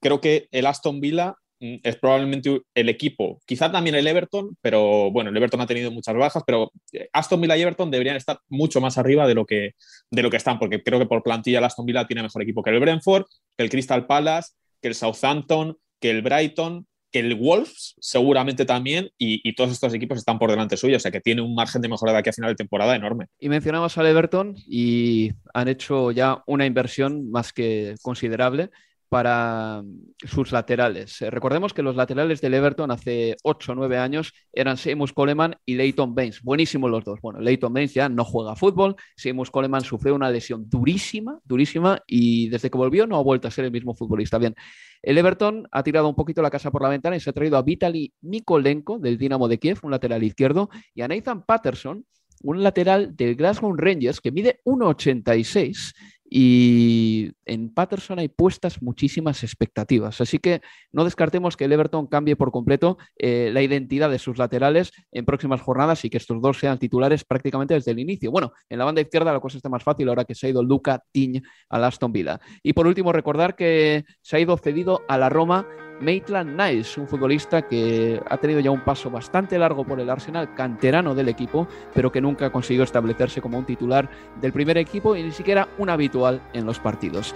creo que el Aston Villa mm, es probablemente el equipo, quizá también el Everton, pero bueno, el Everton ha tenido muchas bajas, pero eh, Aston Villa y Everton deberían estar mucho más arriba de lo que, de lo que están, porque creo que por plantilla el Aston Villa tiene mejor equipo que el Brentford, que el Crystal Palace, que el Southampton, que el Brighton, que el Wolves seguramente también, y, todos estos equipos están por delante suyo, o sea que tiene un margen de mejora de aquí a final de temporada enorme. Y mencionabas al Everton y han hecho ya una inversión más que considerable para sus laterales. Eh, recordemos que los laterales del Everton hace 8 o 9 años eran Seamus Coleman y Leighton Baines. Buenísimos los dos. Bueno, Leighton Baines ya no juega fútbol. Seamus Coleman sufrió una lesión durísima, durísima, y desde que volvió no ha vuelto a ser el mismo futbolista. Bien, el Everton ha tirado un poquito la casa por la ventana y se ha traído a Vitaly Mikolenko del Dinamo de Kiev, un lateral izquierdo, y a Nathan Patterson, un lateral del Glasgow Rangers que mide 1,86 y en Patterson hay puestas muchísimas expectativas. Así que no descartemos que el Everton cambie por completo eh, la identidad de sus laterales en próximas jornadas y que estos dos sean titulares prácticamente desde el inicio. Bueno, en la banda izquierda la cosa está más fácil ahora que se ha ido Luca Tiñ al Aston Villa. Y por último, recordar que se ha ido cedido a la Roma Maitland Niles, un futbolista que ha tenido ya un paso bastante largo por el Arsenal, canterano del equipo, pero que nunca consiguió establecerse como un titular del primer equipo y ni siquiera un habitual en los partidos.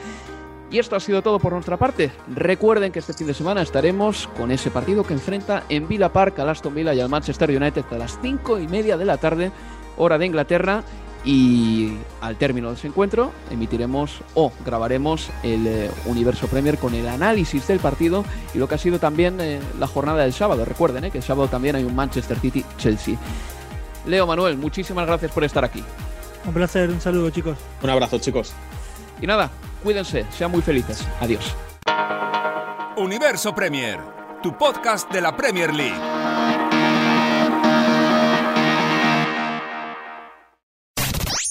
Y esto ha sido todo por nuestra parte. Recuerden que este fin de semana estaremos con ese partido que enfrenta en Villa Park al Aston Villa y al Manchester United a las 5 y media de la tarde, hora de Inglaterra. Y al término de ese encuentro emitiremos o grabaremos el eh, Universo Premier con el análisis del partido y lo que ha sido también eh, la jornada del sábado. Recuerden eh, que el sábado también hay un Manchester City-Chelsea. Leo Manuel, muchísimas gracias por estar aquí. Un placer, un saludo chicos. Un abrazo chicos. Y nada, cuídense, sean muy felices. Adiós. Universo Premier, tu podcast de la Premier League.